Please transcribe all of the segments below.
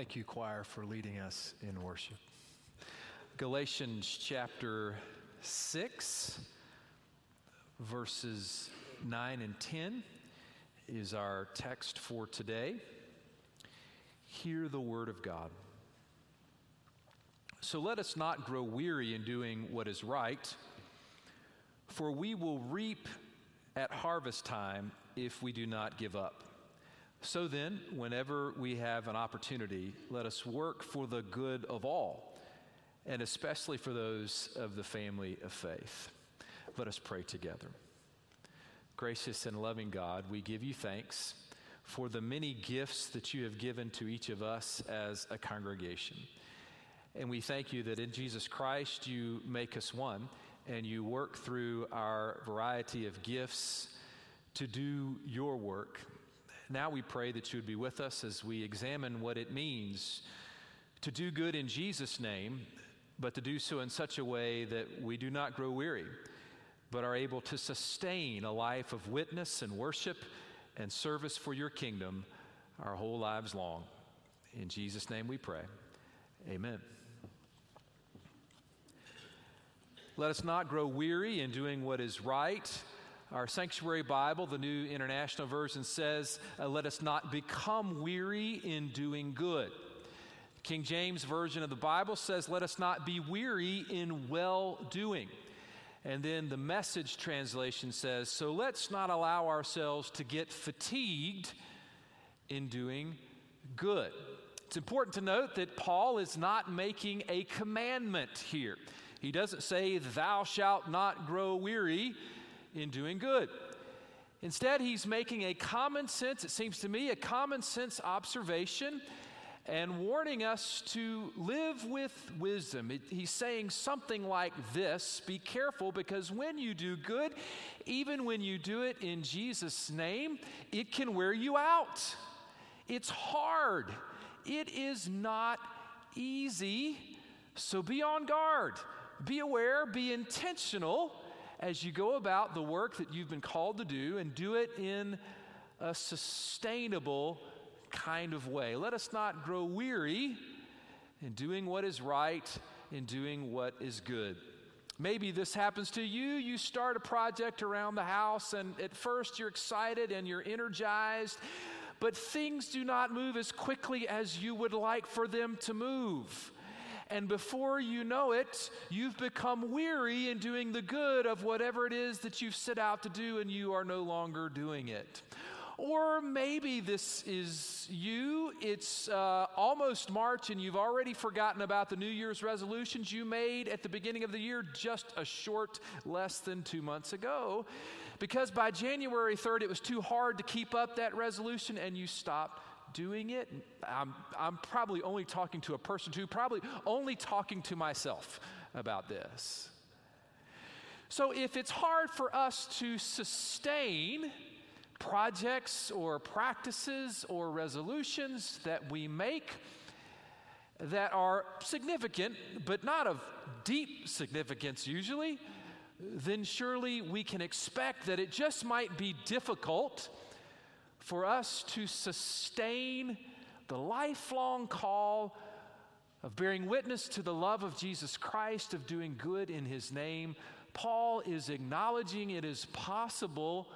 Thank you, choir, for leading us in worship. Galatians chapter 6, verses 9 and 10 is our text for today. Hear the word of God. So let us not grow weary in doing what is right, for we will reap at harvest time if we do not give up. So then, whenever we have an opportunity, let us work for the good of all, and especially for those of the family of faith. Let us pray together. Gracious and loving God, we give you thanks for the many gifts that you have given to each of us as a congregation. And we thank you that in Jesus Christ you make us one and you work through our variety of gifts to do your work now we pray that you would be with us as we examine what it means to do good in Jesus' name, but to do so in such a way that we do not grow weary, but are able to sustain a life of witness and worship and service for your kingdom our whole lives long. In Jesus' name we pray. Amen. Let us not grow weary in doing what is right our sanctuary Bible, the New International Version says, uh, Let us not become weary in doing good. King James Version of the Bible says, Let us not be weary in well doing. And then the message translation says, So let's not allow ourselves to get fatigued in doing good. It's important to note that Paul is not making a commandment here. He doesn't say, Thou shalt not grow weary in doing good. Instead, he's making a common sense, it seems to me, a common sense observation and warning us to live with wisdom. It, he's saying something like this Be careful because when you do good, even when you do it in Jesus' name, it can wear you out. It's hard, it is not easy. So be on guard, be aware, be intentional as you go about the work that you've been called to do and do it in a sustainable kind of way. Let us not grow weary in doing what is right, in doing what is good. Maybe this happens to you. You start a project around the house, and at first you're excited and you're energized, but things do not move as quickly as you would like for them to move and before you know it, you've become weary in doing the good of whatever it is that you've set out to do, and you are no longer doing it. Or maybe this is you. It's uh, almost March and you've already forgotten about the New Year's resolutions you made at the beginning of the year just a short, less than two months ago. Because by January 3rd, it was too hard to keep up that resolution and you stopped doing it. I'm, I'm probably only talking to a person too, probably only talking to myself about this. So if it's hard for us to sustain projects or practices or resolutions that we make that are significant, but not of deep significance usually, then surely we can expect that it just might be difficult for us to sustain the lifelong call of bearing witness to the love of Jesus Christ, of doing good in His name, Paul is acknowledging it is possible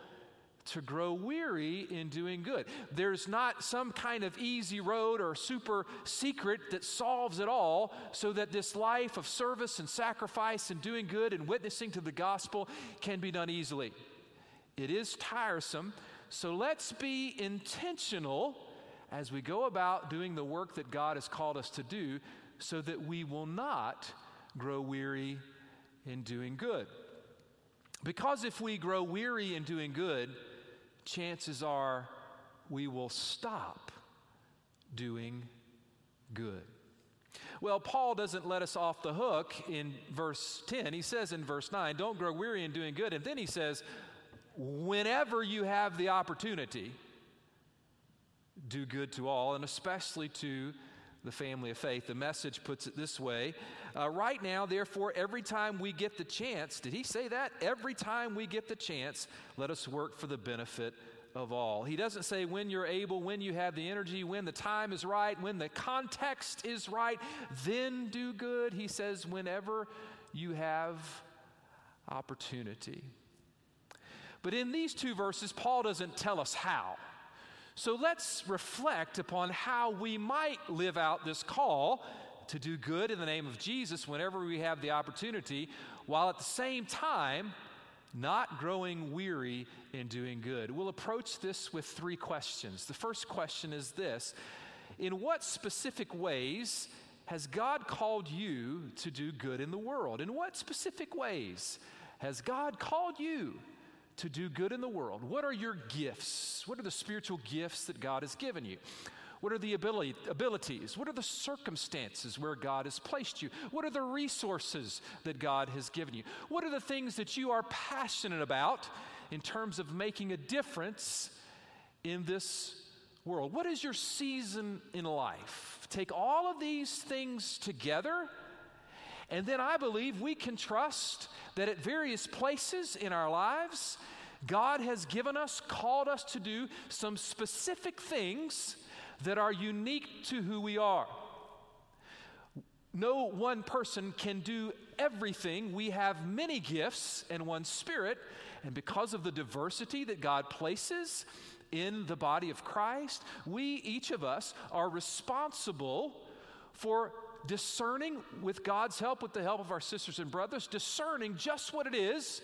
to grow weary in doing good. There's not some kind of easy road or super secret that solves it all so that this life of service and sacrifice and doing good and witnessing to the gospel can be done easily. It is tiresome, so let's be intentional as we go about doing the work that God has called us to do so that we will not grow weary in doing good. Because if we grow weary in doing good, chances are we will stop doing good. Well, Paul doesn't let us off the hook in verse 10. He says in verse 9, Don't grow weary in doing good. And then he says, Whenever you have the opportunity, do good to all, and especially to the family of faith. The message puts it this way uh, Right now, therefore, every time we get the chance, did he say that? Every time we get the chance, let us work for the benefit of all. He doesn't say when you're able, when you have the energy, when the time is right, when the context is right, then do good. He says whenever you have opportunity. But in these two verses, Paul doesn't tell us how. So let's reflect upon how we might live out this call to do good in the name of Jesus whenever we have the opportunity, while at the same time not growing weary in doing good. We'll approach this with three questions. The first question is this In what specific ways has God called you to do good in the world? In what specific ways has God called you to do good in the world? What are your gifts? What are the spiritual gifts that God has given you? What are the ability, abilities? What are the circumstances where God has placed you? What are the resources that God has given you? What are the things that you are passionate about in terms of making a difference in this world? What is your season in life? Take all of these things together, and then I believe we can trust that at various places in our lives, God has given us, called us to do some specific things that are unique to who we are. No one person can do everything. We have many gifts and one spirit, and because of the diversity that God places in the body of Christ, we, each of us, are responsible for discerning, with God's help, with the help of our sisters and brothers, discerning just what it is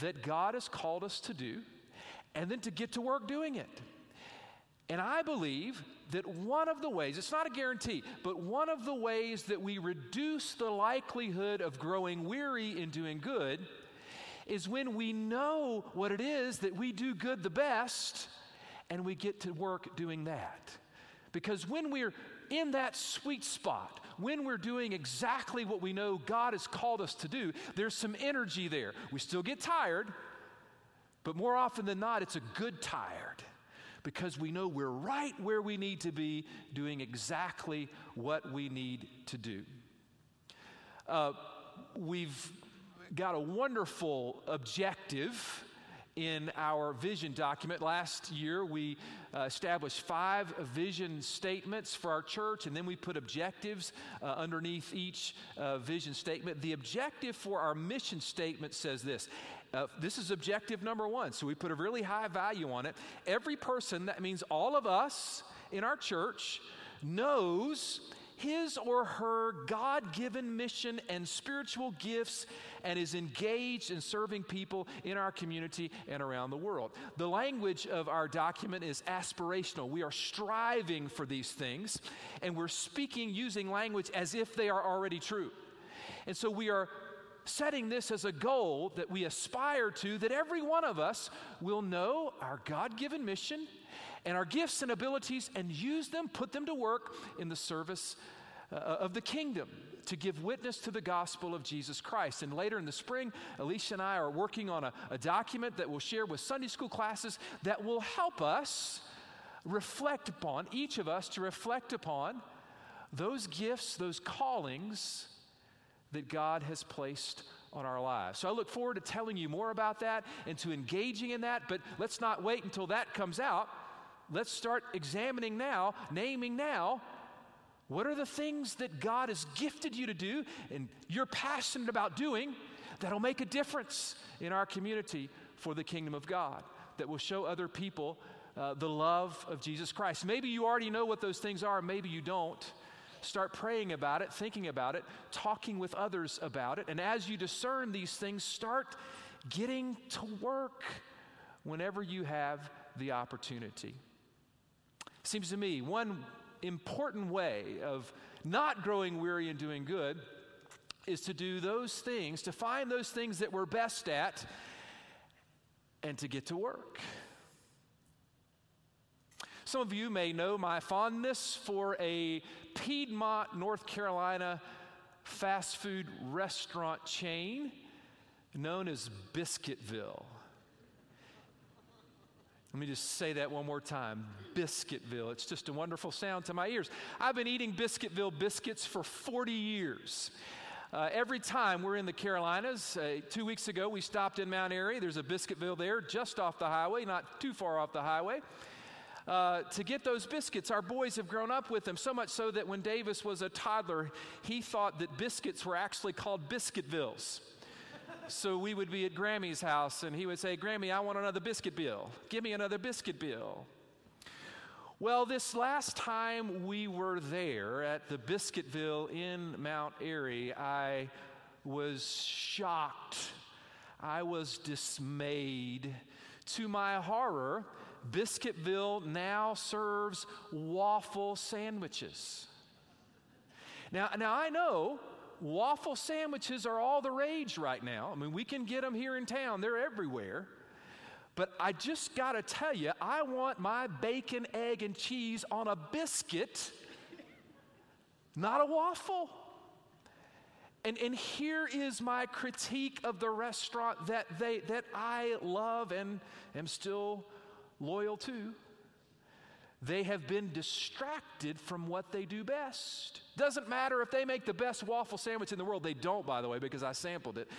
that God has called us to do, and then to get to work doing it. And I believe that one of the ways, it's not a guarantee, but one of the ways that we reduce the likelihood of growing weary in doing good is when we know what it is that we do good the best and we get to work doing that. Because when we're in that sweet spot, when we're doing exactly what we know God has called us to do, there's some energy there. We still get tired, but more often than not, it's a good tired because we know we're right where we need to be doing exactly what we need to do. Uh, we've got a wonderful objective in our vision document. Last year, we uh, five vision statements for our church, and then we put objectives uh, underneath each uh, vision statement. The objective for our mission statement says this uh, this is objective number one. So we put a really high value on it. Every person, that means all of us in our church, knows his or her God given mission and spiritual gifts and is engaged in serving people in our community and around the world. The language of our document is aspirational. We are striving for these things and we're speaking using language as if they are already true. And so we are setting this as a goal that we aspire to, that every one of us will know our God given mission and our gifts and abilities and use them, put them to work in the service uh, of the kingdom to give witness to the gospel of Jesus Christ. And later in the spring, Alicia and I are working on a, a document that we'll share with Sunday school classes that will help us reflect upon, each of us to reflect upon those gifts, those callings that God has placed on our lives. So I look forward to telling you more about that and to engaging in that, but let's not wait until that comes out. Let's start examining now, naming now. What are the things that God has gifted you to do and you're passionate about doing that'll make a difference in our community for the kingdom of God, that will show other people uh, the love of Jesus Christ? Maybe you already know what those things are, maybe you don't. Start praying about it, thinking about it, talking with others about it. And as you discern these things, start getting to work whenever you have the opportunity. Seems to me one important way of not growing weary and doing good is to do those things, to find those things that we're best at, and to get to work. Some of you may know my fondness for a Piedmont, North Carolina fast food restaurant chain known as Biscuitville. Let me just say that one more time Biscuitville. It's just a wonderful sound to my ears. I've been eating Biscuitville biscuits for 40 years. Uh, every time we're in the Carolinas, uh, two weeks ago we stopped in Mount Airy. There's a Biscuitville there, just off the highway, not too far off the highway. Uh, to get those biscuits. Our boys have grown up with them so much so that when Davis was a toddler, he thought that biscuits were actually called Biscuitvilles. So we would be at Grammy's house and he would say, Grammy, I want another biscuit bill. Give me another biscuit bill. Well, this last time we were there at the Biscuitville in Mount Airy, I was shocked. I was dismayed. To my horror, Biscuitville now serves waffle sandwiches. Now, now I know waffle sandwiches are all the rage right now. I mean, we can get them here in town, they're everywhere. But I just got to tell you, I want my bacon, egg, and cheese on a biscuit, not a waffle. And, and here is my critique of the restaurant that, they, that I love and am still loyal to, they have been distracted from what they do best. Doesn't matter if they make the best waffle sandwich in the world. They don't, by the way, because I sampled it.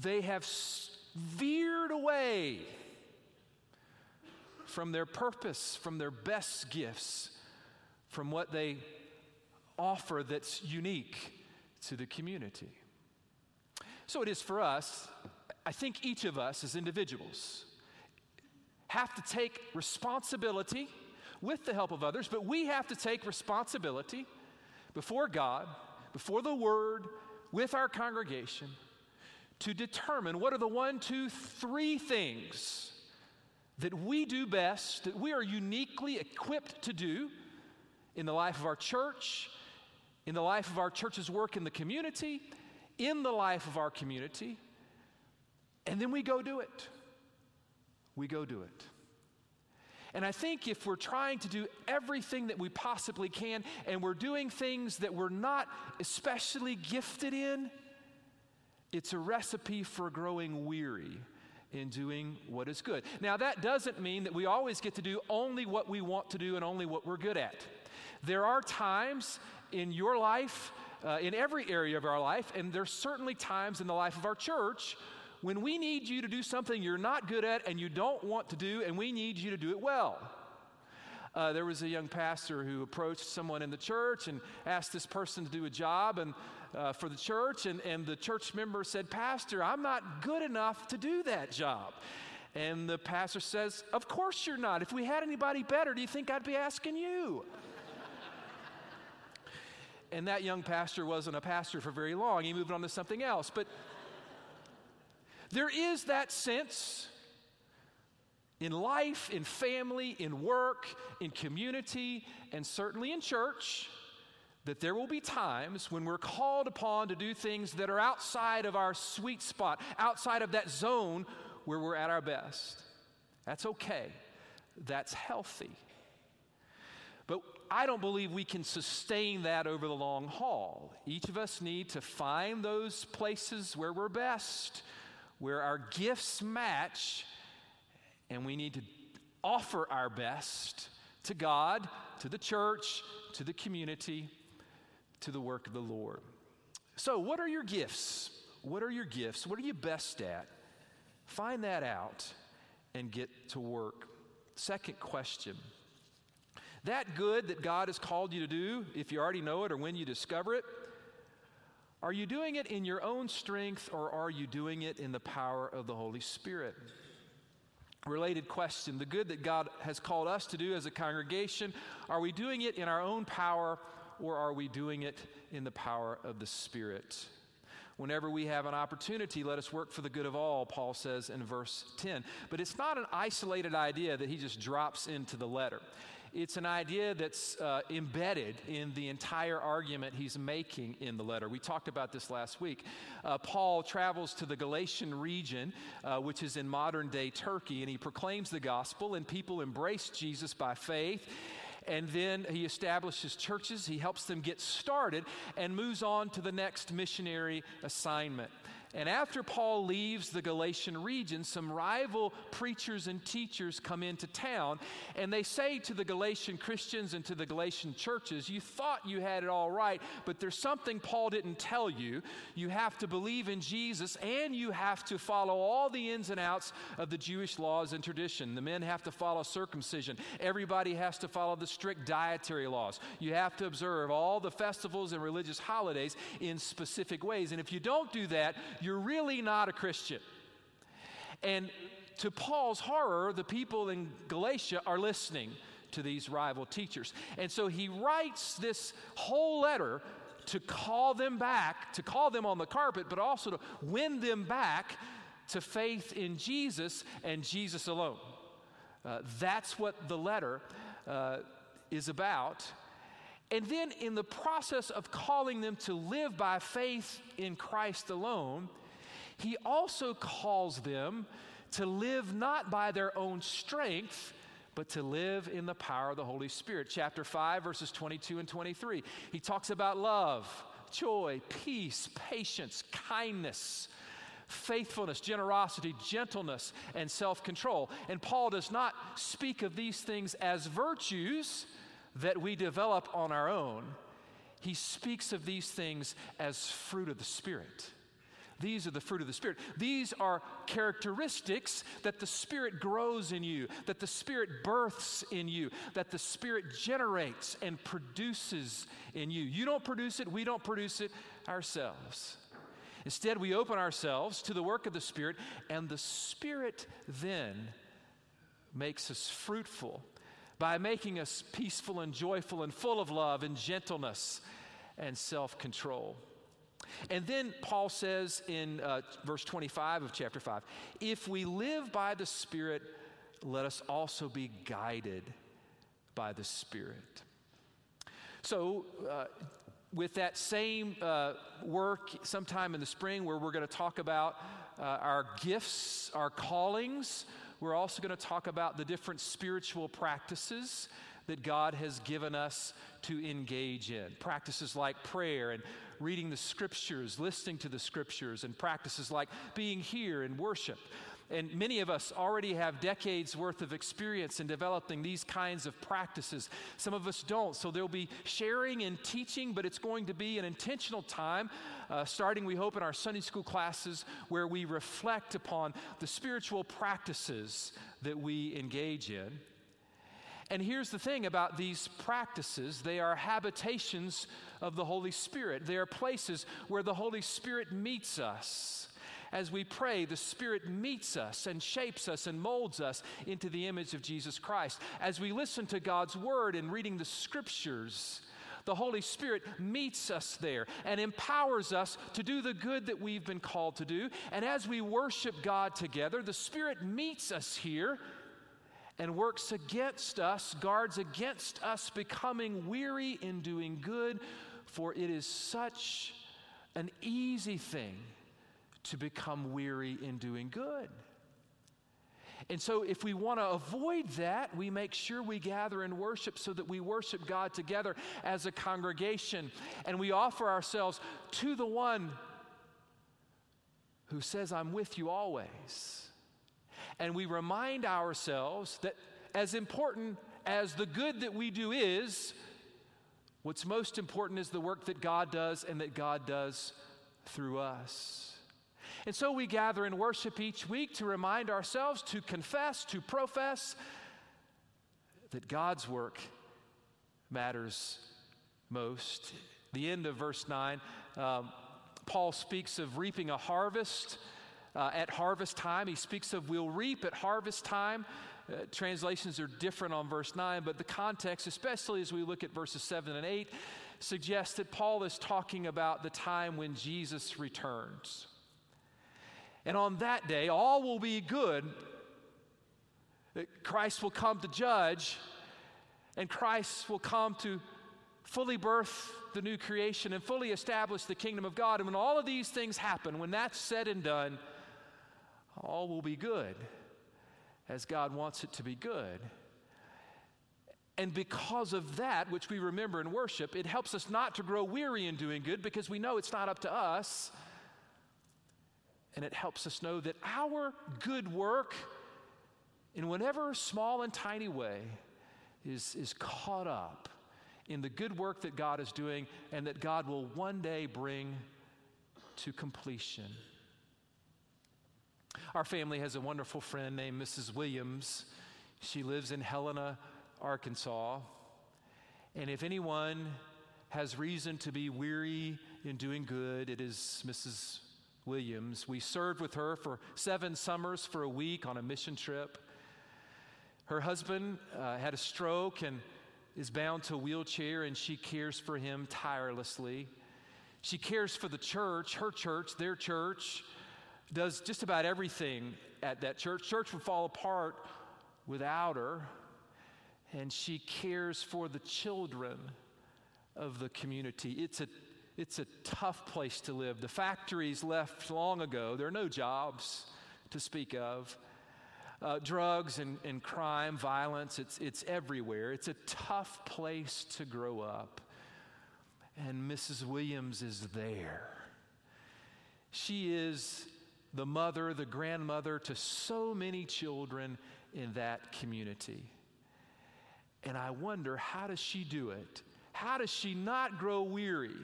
they have veered away from their purpose, from their best gifts, from what they offer that's unique to the community. So it is for us I think each of us as individuals have to take responsibility with the help of others, but we have to take responsibility before God, before the Word, with our congregation to determine what are the one, two, three things that we do best, that we are uniquely equipped to do in the life of our church, in the life of our church's work in the community, in the life of our community, and then we go do it. We go do it. And I think if we're trying to do everything that we possibly can and we're doing things that we're not especially gifted in, it's a recipe for growing weary in doing what is good. Now, that doesn't mean that we always get to do only what we want to do and only what we're good at. There are times in your life, uh, in every area of our life, and there's certainly times in the life of our church when we need you to do something you're not good at and you don't want to do, and we need you to do it well. Uh, there was a young pastor who approached someone in the church and asked this person to do a job and uh, for the church, and, and the church member said, Pastor, I'm not good enough to do that job. And the pastor says, Of course you're not. If we had anybody better, do you think I'd be asking you? and that young pastor wasn't a pastor for very long. He moved on to something else. But there is that sense in life, in family, in work, in community, and certainly in church that there will be times when we're called upon to do things that are outside of our sweet spot, outside of that zone where we're at our best. That's okay, that's healthy. But I don't believe we can sustain that over the long haul. Each of us need to find those places where we're best where our gifts match and we need to offer our best to God, to the church, to the community, to the work of the Lord. So, what are your gifts? What are your gifts? What are you best at? Find that out and get to work. Second question that good that God has called you to do, if you already know it or when you discover it, are you doing it in your own strength or are you doing it in the power of the Holy Spirit? Related question the good that God has called us to do as a congregation, are we doing it in our own power or are we doing it in the power of the Spirit? Whenever we have an opportunity, let us work for the good of all, Paul says in verse 10. But it's not an isolated idea that he just drops into the letter. It's an idea that's uh, embedded in the entire argument he's making in the letter. We talked about this last week. Uh, Paul travels to the Galatian region, uh, which is in modern day Turkey, and he proclaims the gospel, and people embrace Jesus by faith and then he establishes churches. He helps them get started and moves on to the next missionary assignment. And after Paul leaves the Galatian region, some rival preachers and teachers come into town and they say to the Galatian Christians and to the Galatian churches, You thought you had it all right, but there's something Paul didn't tell you. You have to believe in Jesus and you have to follow all the ins and outs of the Jewish laws and tradition. The men have to follow circumcision, everybody has to follow the strict dietary laws. You have to observe all the festivals and religious holidays in specific ways. And if you don't do that, you're really not a Christian. And to Paul's horror, the people in Galatia are listening to these rival teachers. And so he writes this whole letter to call them back, to call them on the carpet, but also to win them back to faith in Jesus and Jesus alone. Uh, that's what the letter uh, is about. And then, in the process of calling them to live by faith in Christ alone, he also calls them to live not by their own strength, but to live in the power of the Holy Spirit. Chapter 5, verses 22 and 23. He talks about love, joy, peace, patience, kindness, faithfulness, generosity, gentleness, and self control. And Paul does not speak of these things as virtues that we develop on our own, he speaks of these things as fruit of the Spirit. These are the fruit of the Spirit. These are characteristics that the Spirit grows in you, that the Spirit births in you, that the Spirit generates and produces in you. You don't produce it, we don't produce it ourselves. Instead, we open ourselves to the work of the Spirit, and the Spirit then makes us fruitful by making us peaceful and joyful and full of love and gentleness and self control. And then Paul says in uh, verse 25 of chapter 5 if we live by the Spirit, let us also be guided by the Spirit. So, uh, with that same uh, work sometime in the spring, where we're going to talk about uh, our gifts, our callings, we're also going to talk about the different spiritual practices that God has given us to engage in. Practices like prayer and reading the scriptures, listening to the scriptures, and practices like being here and worship. And many of us already have decades worth of experience in developing these kinds of practices. Some of us don't. So there'll be sharing and teaching, but it's going to be an intentional time, uh, starting, we hope, in our Sunday school classes, where we reflect upon the spiritual practices that we engage in. And here's the thing about these practices they are habitations of the Holy Spirit, they are places where the Holy Spirit meets us as we pray, the Spirit meets us and shapes us and molds us into the image of Jesus Christ. As we listen to God's Word and reading the Scriptures, the Holy Spirit meets us there and empowers us to do the good that we've been called to do. And as we worship God together, the Spirit meets us here and works against us, guards against us becoming weary in doing good, for it is such an easy thing to become weary in doing good. And so, if we want to avoid that, we make sure we gather and worship so that we worship God together as a congregation and we offer ourselves to the one who says, I'm with you always. And we remind ourselves that as important as the good that we do is, what's most important is the work that God does and that God does through us. And so we gather and worship each week to remind ourselves, to confess, to profess that God's work matters most. The end of verse 9, um, Paul speaks of reaping a harvest uh, at harvest time. He speaks of we'll reap at harvest time. Uh, translations are different on verse 9, but the context, especially as we look at verses 7 and 8, suggests that Paul is talking about the time when Jesus returns. And on that day, all will be good. Christ will come to judge, and Christ will come to fully birth the new creation and fully establish the kingdom of God. And when all of these things happen, when that's said and done, all will be good as God wants it to be good. And because of that, which we remember in worship, it helps us not to grow weary in doing good because we know it's not up to us and it helps us know that our good work, in whatever small and tiny way, is, is caught up in the good work that God is doing and that God will one day bring to completion. Our family has a wonderful friend named Mrs. Williams. She lives in Helena, Arkansas. And if anyone has reason to be weary in doing good, it is Mrs. Williams. We served with her for seven summers for a week on a mission trip. Her husband uh, had a stroke and is bound to a wheelchair, and she cares for him tirelessly. She cares for the church, her church, their church, does just about everything at that church. Church would fall apart without her, and she cares for the children of the community. It's a it's a tough place to live. The factories left long ago. There are no jobs to speak of. Uh, drugs and, and crime, violence, it's, it's everywhere. It's a tough place to grow up. And Mrs. Williams is there. She is the mother, the grandmother to so many children in that community. And I wonder, how does she do it? How does she not grow weary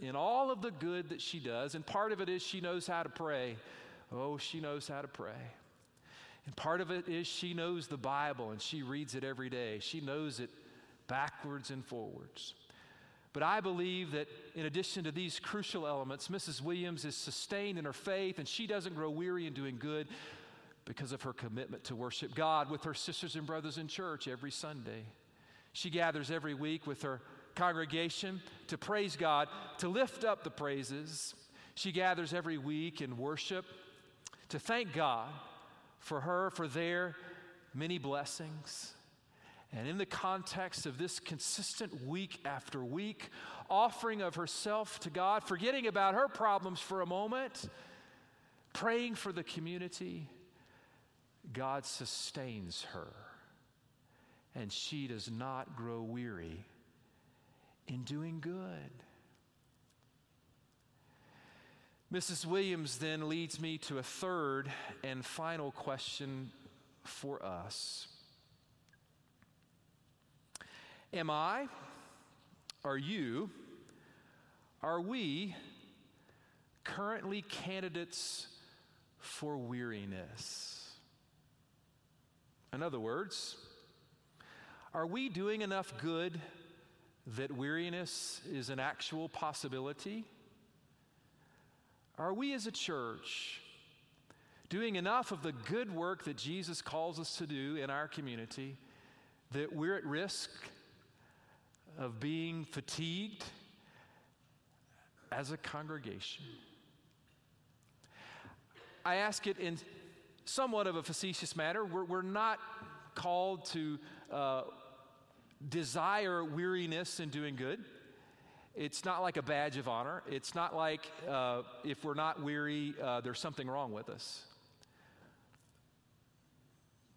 in all of the good that she does? And part of it is she knows how to pray. Oh, she knows how to pray. And part of it is she knows the Bible and she reads it every day. She knows it backwards and forwards. But I believe that in addition to these crucial elements, Mrs. Williams is sustained in her faith and she doesn't grow weary in doing good because of her commitment to worship God with her sisters and brothers in church every Sunday. She gathers every week with her congregation to praise God, to lift up the praises. She gathers every week in worship to thank God for her, for their many blessings. And in the context of this consistent week after week, offering of herself to God, forgetting about her problems for a moment, praying for the community, God sustains her. And she does not grow weary in doing good. Mrs. Williams then leads me to a third and final question for us Am I, are you, are we currently candidates for weariness? In other words, are we doing enough good that weariness is an actual possibility? Are we as a church doing enough of the good work that Jesus calls us to do in our community that we're at risk of being fatigued as a congregation? I ask it in somewhat of a facetious manner. We're, we're not called to uh, desire weariness in doing good. It's not like a badge of honor. It's not like uh, if we're not weary, uh, there's something wrong with us.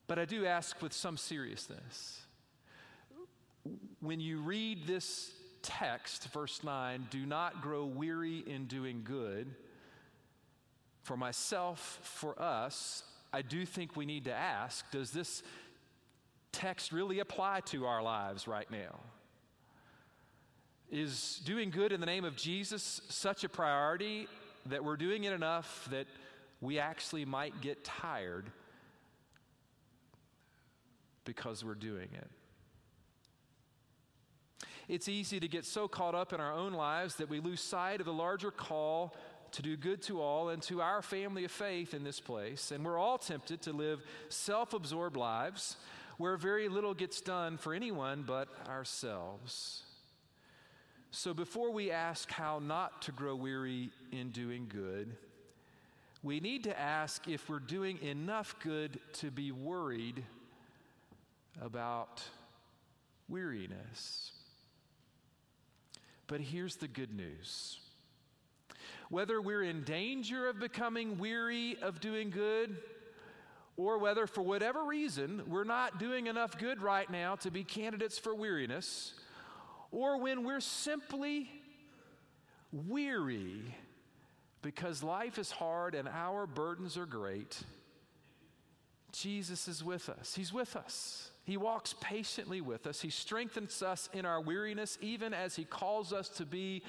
But I do ask with some seriousness when you read this text, verse 9, do not grow weary in doing good. For myself, for us, I do think we need to ask does this text really apply to our lives right now? Is doing good in the name of Jesus such a priority that we're doing it enough that we actually might get tired because we're doing it? It's easy to get so caught up in our own lives that we lose sight of the larger call to do good to all and to our family of faith in this place. And we're all tempted to live self absorbed lives where very little gets done for anyone but ourselves. So before we ask how not to grow weary in doing good, we need to ask if we're doing enough good to be worried about weariness. But here's the good news. Whether we're in danger of becoming weary of doing good, or whether for whatever reason we're not doing enough good right now to be candidates for weariness, or when we're simply weary because life is hard and our burdens are great, Jesus is with us. He's with us. He walks patiently with us. He strengthens us in our weariness, even as He calls us to be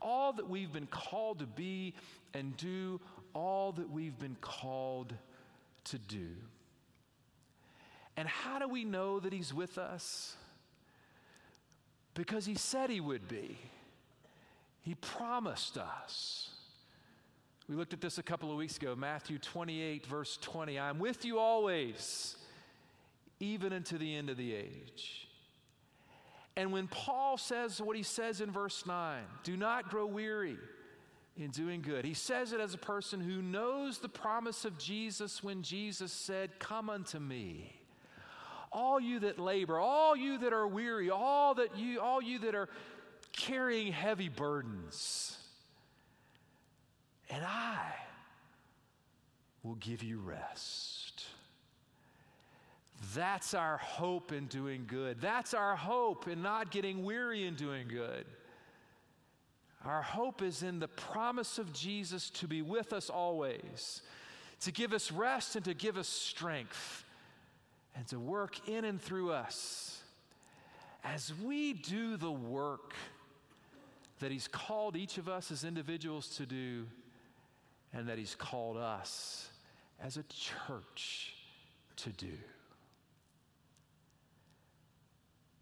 all that we've been called to be and do all that we've been called to do. And how do we know that He's with us? Because He said He would be, He promised us. We looked at this a couple of weeks ago, Matthew 28, verse 20. I'm with you always, even unto the end of the age. And when Paul says what he says in verse 9, do not grow weary in doing good, he says it as a person who knows the promise of Jesus when Jesus said, Come unto me. All you that labor, all you that are weary, all that you, all you that are carrying heavy burdens, and I will give you rest. That's our hope in doing good. That's our hope in not getting weary in doing good. Our hope is in the promise of Jesus to be with us always, to give us rest and to give us strength, and to work in and through us as we do the work that He's called each of us as individuals to do and that He's called us as a church to do.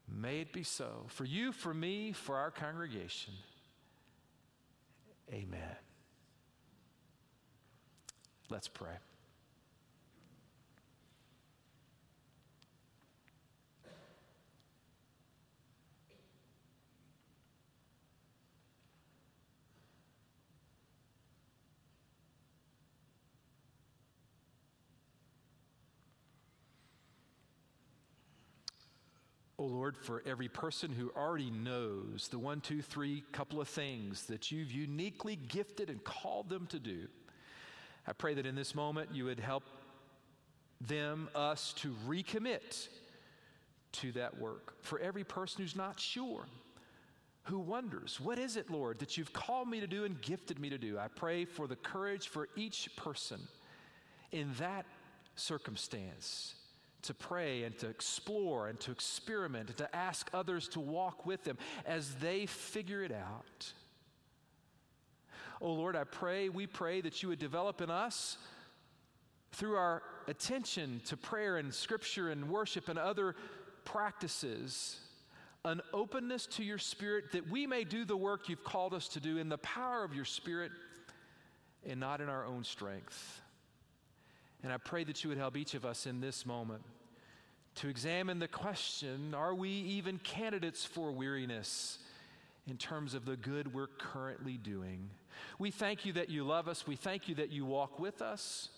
May it be so for you, for me, for our congregation. Amen. Let's pray. Oh Lord, for every person who already knows the one, two, three couple of things that you've uniquely gifted and called them to do. I pray that in this moment you would help them, us, to recommit to that work. For every person who's not sure, who wonders, what is it, Lord, that you've called me to do and gifted me to do? I pray for the courage for each person in that circumstance to pray and to explore and to experiment and to ask others to walk with them as they figure it out. Oh Lord, I pray, we pray that you would develop in us through our attention to prayer and scripture and worship and other practices an openness to your spirit that we may do the work you've called us to do in the power of your spirit and not in our own strength. And I pray that you would help each of us in this moment to examine the question are we even candidates for weariness in terms of the good we're currently doing? We thank you that you love us. We thank you that you walk with us.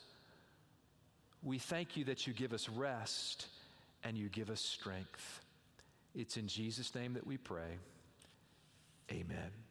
We thank you that you give us rest and you give us strength. It's in Jesus' name that we pray. Amen.